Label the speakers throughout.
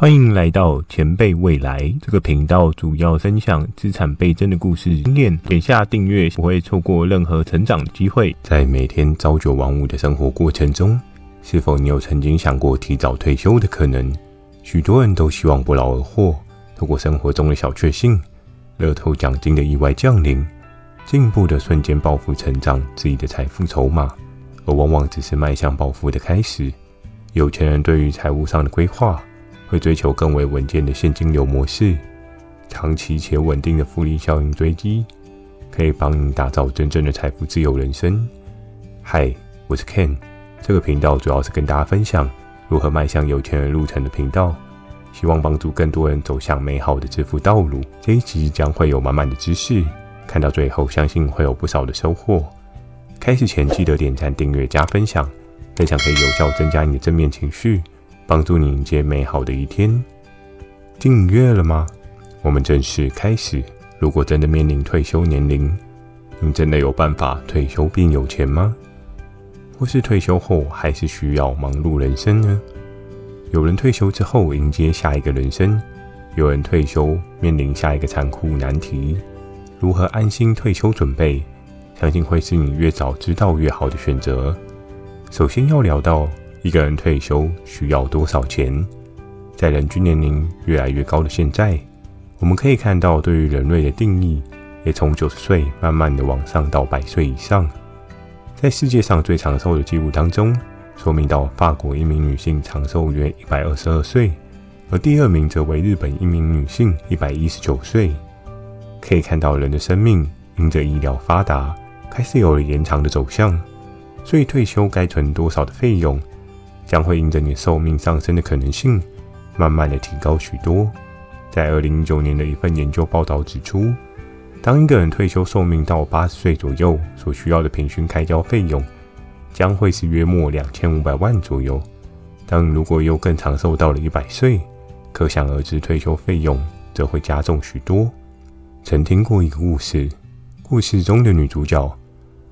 Speaker 1: 欢迎来到前辈未来这个频道，主要分享资产倍增的故事经验。点下订阅，不会错过任何成长机会。在每天朝九晚五的生活过程中，是否你有曾经想过提早退休的可能？许多人都希望不劳而获，透过生活中的小确幸、乐透奖金的意外降临，进步的瞬间暴富成长自己的财富筹码，而往往只是迈向暴富的开始。有钱人对于财务上的规划。会追求更为稳健的现金流模式，长期且稳定的复利效应追击，可以帮你打造真正的财富自由人生。嗨，我是 Ken，这个频道主要是跟大家分享如何迈向有钱人路程的频道，希望帮助更多人走向美好的致富道路。这一集将会有满满的知识，看到最后相信会有不少的收获。开始前记得点赞、订阅、加分享，分享可以有效增加你的正面情绪。帮助你迎接美好的一天。订阅了吗？我们正式开始。如果真的面临退休年龄，你真的有办法退休并有钱吗？或是退休后还是需要忙碌人生呢？有人退休之后迎接下一个人生，有人退休面临下一个残酷难题。如何安心退休准备？相信会是你越早知道越好的选择。首先要聊到。一个人退休需要多少钱？在人均年龄越来越高的现在，我们可以看到，对于人类的定义也从九十岁慢慢的往上到百岁以上。在世界上最长寿的记录当中，说明到法国一名女性长寿约一百二十二岁，而第二名则为日本一名女性一百一十九岁。可以看到，人的生命因着医疗发达，开始有了延长的走向。所以退休该存多少的费用？将会因着你寿命上升的可能性，慢慢的提高许多。在二零一九年的一份研究报道指出，当一个人退休寿命到八十岁左右，所需要的平均开销费用将会是约莫两千五百万左右。但如果又更长寿到了一百岁，可想而知退休费用则会加重许多。曾听过一个故事，故事中的女主角，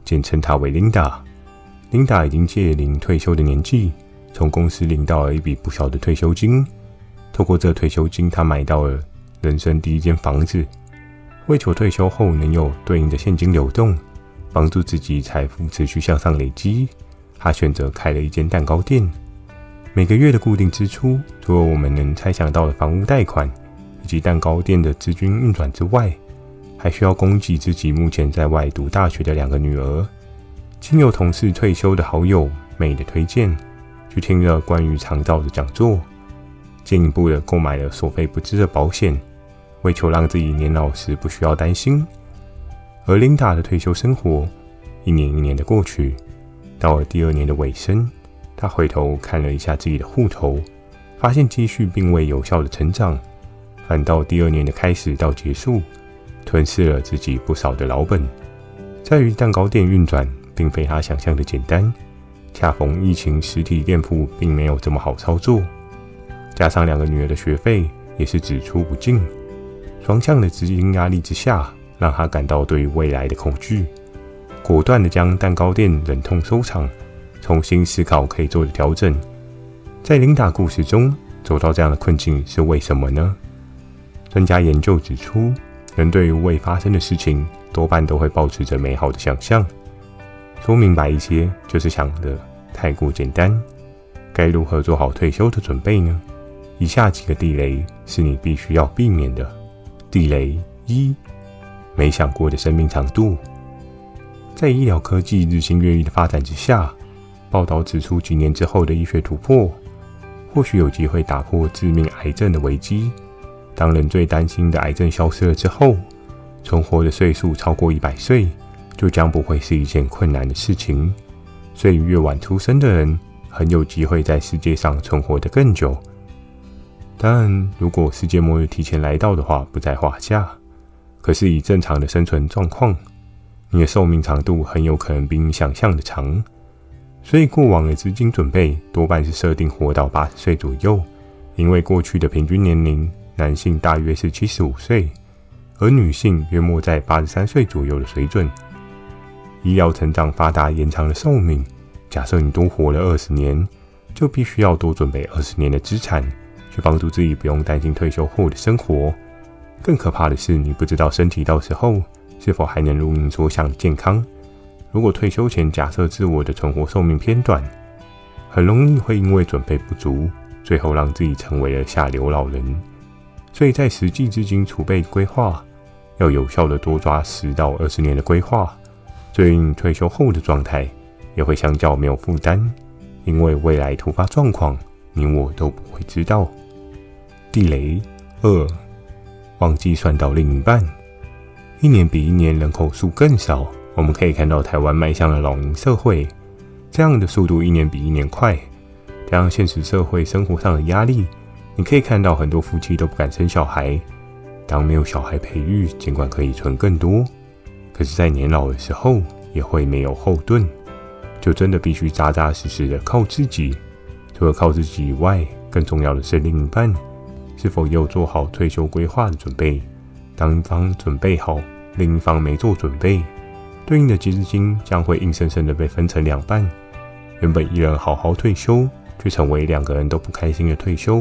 Speaker 1: 简称她为琳达。琳达已经届龄退休的年纪。从公司领到了一笔不小的退休金，透过这退休金，他买到了人生第一间房子。为求退休后能有对应的现金流动，帮助自己财富持续向上累积，他选择开了一间蛋糕店。每个月的固定支出，除了我们能猜想到的房屋贷款以及蛋糕店的资金运转之外，还需要供给自己目前在外读大学的两个女儿。经由同事退休的好友美的推荐。去听了关于肠道的讲座，进一步的购买了所费不赀的保险，为求让自己年老时不需要担心。而琳达的退休生活，一年一年的过去，到了第二年的尾声，她回头看了一下自己的户头，发现积蓄并未有效的成长，反倒第二年的开始到结束，吞噬了自己不少的老本。在于蛋糕店运转，并非他想象的简单。恰逢疫情，实体店铺并没有这么好操作，加上两个女儿的学费也是只出不进，双向的资金压力之下，让他感到对未来的恐惧，果断的将蛋糕店忍痛收场，重新思考可以做的调整。在琳达故事中，走到这样的困境是为什么呢？专家研究指出，人对于未发生的事情，多半都会保持着美好的想象。说明白一些，就是想的太过简单。该如何做好退休的准备呢？以下几个地雷是你必须要避免的。地雷一：没想过的生命长度。在医疗科技日新月异的发展之下，报道指出，几年之后的医学突破，或许有机会打破致命癌症的危机。当人最担心的癌症消失了之后，存活的岁数超过一百岁。就将不会是一件困难的事情，所以越晚出生的人很有机会在世界上存活得更久。但如果世界末日提前来到的话，不在话下。可是以正常的生存状况，你的寿命长度很有可能比你想象的长。所以过往的资金准备多半是设定活到八十岁左右，因为过去的平均年龄，男性大约是七十五岁，而女性约莫在八十三岁左右的水准。医疗成长发达，延长了寿命。假设你多活了二十年，就必须要多准备二十年的资产，去帮助自己不用担心退休后的生活。更可怕的是，你不知道身体到时候是否还能如你所想的健康。如果退休前假设自我的存活寿命偏短，很容易会因为准备不足，最后让自己成为了下流老人。所以在实际资金储备规划，要有效的多抓十到二十年的规划，对应退休后的状态也会相较没有负担，因为未来突发状况，你我都不会知道。地雷二，忘记算到另一半，一年比一年人口数更少。我们可以看到台湾迈向了老龄社会，这样的速度一年比一年快。加上现实社会生活上的压力，你可以看到很多夫妻都不敢生小孩。当没有小孩培育，尽管可以存更多，可是，在年老的时候也会没有后盾，就真的必须扎扎实实的靠自己。除了靠自己以外，更重要的是另一半是否有做好退休规划的准备。当一方准备好，另一方没做准备。对应的基金将会硬生生的被分成两半，原本一人好好退休，却成为两个人都不开心的退休。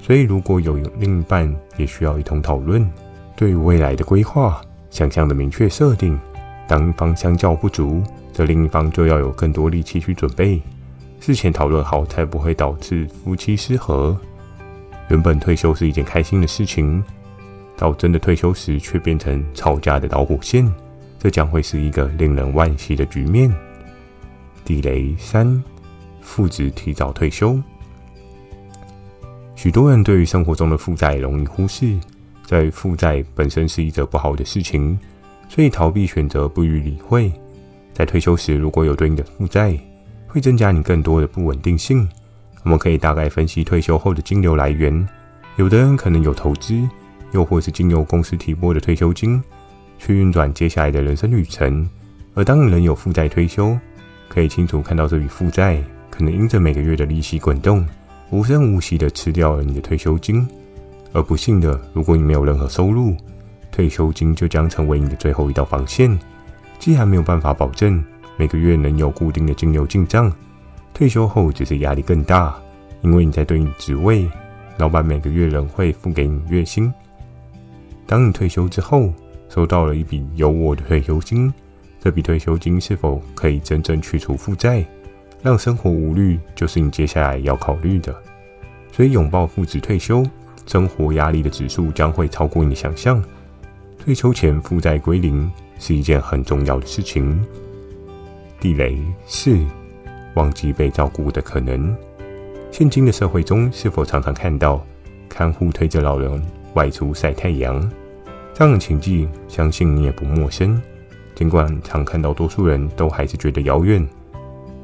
Speaker 1: 所以，如果有另一半，也需要一同讨论对于未来的规划、想象的明确设定。当一方相较不足，则另一方就要有更多力气去准备。事前讨论好，才不会导致夫妻失和。原本退休是一件开心的事情，到真的退休时，却变成吵架的导火线。这将会是一个令人惋惜的局面。地雷三：父子提早退休。许多人对于生活中的负债容易忽视，在负债本身是一则不好的事情，所以逃避选择不予理会。在退休时，如果有对应的负债，会增加你更多的不稳定性。我们可以大概分析退休后的金流来源，有的人可能有投资，又或是经由公司提拨的退休金。去运转接下来的人生旅程，而当人有负债退休，可以清楚看到这笔负债可能因着每个月的利息滚动，无声无息的吃掉了你的退休金。而不幸的，如果你没有任何收入，退休金就将成为你的最后一道防线。既然没有办法保证每个月能有固定的金流进账，退休后只是压力更大，因为你在对应职位，老板每个月仍会付给你月薪。当你退休之后，收到了一笔有我的退休金，这笔退休金是否可以真正去除负债，让生活无虑，就是你接下来要考虑的。所以，拥抱父子退休，生活压力的指数将会超过你的想象。退休前负债归零是一件很重要的事情。地雷四：忘记被照顾的可能。现今的社会中，是否常常看到看护推着老人外出晒太阳？这样的情境，相信你也不陌生。尽管常看到多数人都还是觉得遥远，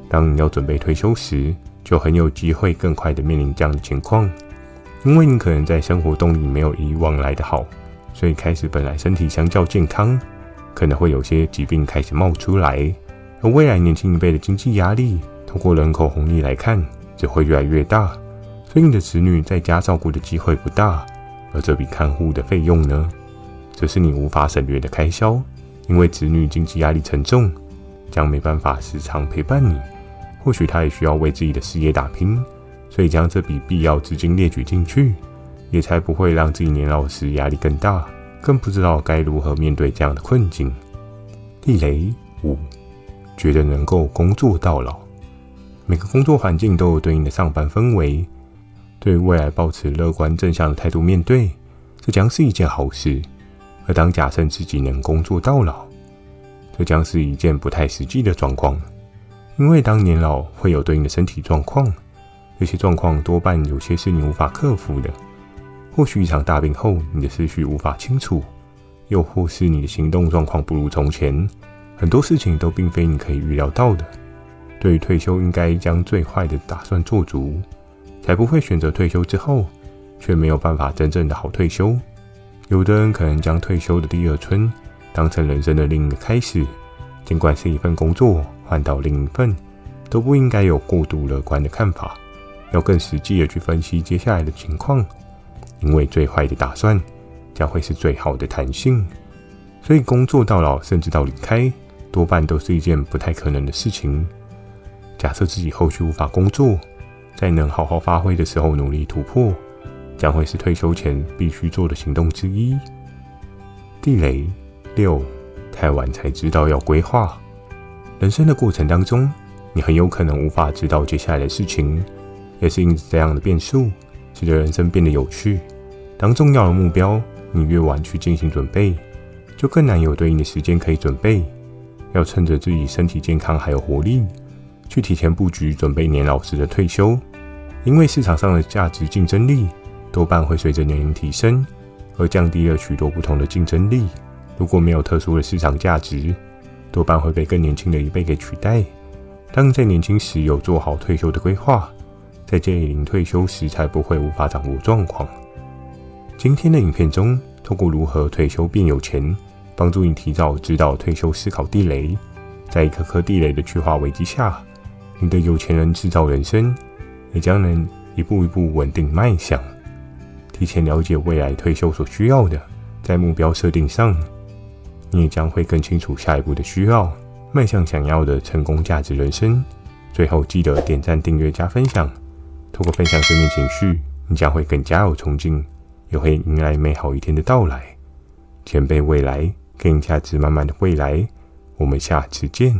Speaker 1: 当你要准备退休时，就很有机会更快的面临这样的情况。因为你可能在生活动力没有以往来的好，所以开始本来身体相较健康，可能会有些疾病开始冒出来。而未来年轻一辈的经济压力，通过人口红利来看，只会越来越大，所以你的子女在家照顾的机会不大。而这笔看护的费用呢？这是你无法省略的开销，因为子女经济压力沉重，将没办法时常陪伴你。或许他也需要为自己的事业打拼，所以将这笔必要资金列举进去，也才不会让自己年老时压力更大，更不知道该如何面对这样的困境。地雷五，觉得能够工作到老。每个工作环境都有对应的上班氛围，对未来保持乐观正向的态度面对，这将是一件好事。而当假设自己能工作到老，这将是一件不太实际的状况，因为当年老会有对应的身体状况，这些状况多半有些是你无法克服的。或许一场大病后，你的思绪无法清楚，又或是你的行动状况不如从前，很多事情都并非你可以预料到的。对于退休，应该将最坏的打算做足，才不会选择退休之后，却没有办法真正的好退休。有的人可能将退休的第二春当成人生的另一个开始，尽管是一份工作换到另一份，都不应该有过度乐观的看法，要更实际的去分析接下来的情况，因为最坏的打算将会是最好的弹性。所以工作到老，甚至到离开，多半都是一件不太可能的事情。假设自己后续无法工作，在能好好发挥的时候努力突破，将会是退休前必须做的行动之一。地雷六，太晚才知道要规划。人生的过程当中，你很有可能无法知道接下来的事情，也是因此这样的变数，使得人生变得有趣。当重要的目标你越晚去进行准备，就更难有对应的时间可以准备。要趁着自己身体健康还有活力，去提前布局准备年老时的退休。因为市场上的价值竞争力多半会随着年龄提升。而降低了许多不同的竞争力。如果没有特殊的市场价值，多半会被更年轻的一辈给取代。当在年轻时有做好退休的规划，在届龄退休时才不会无法掌握状况。今天的影片中，透过如何退休变有钱，帮助你提早知道退休思考地雷，在一颗颗地雷的去化危机下，你的有钱人制造人生也将能一步一步稳定迈向。提前了解未来退休所需要的，在目标设定上，你也将会更清楚下一步的需要，迈向想要的成功价值人生。最后记得点赞、订阅、加分享。透过分享正面情绪，你将会更加有冲劲，也会迎来美好一天的到来。前辈未来，更价值满满的未来。我们下次见。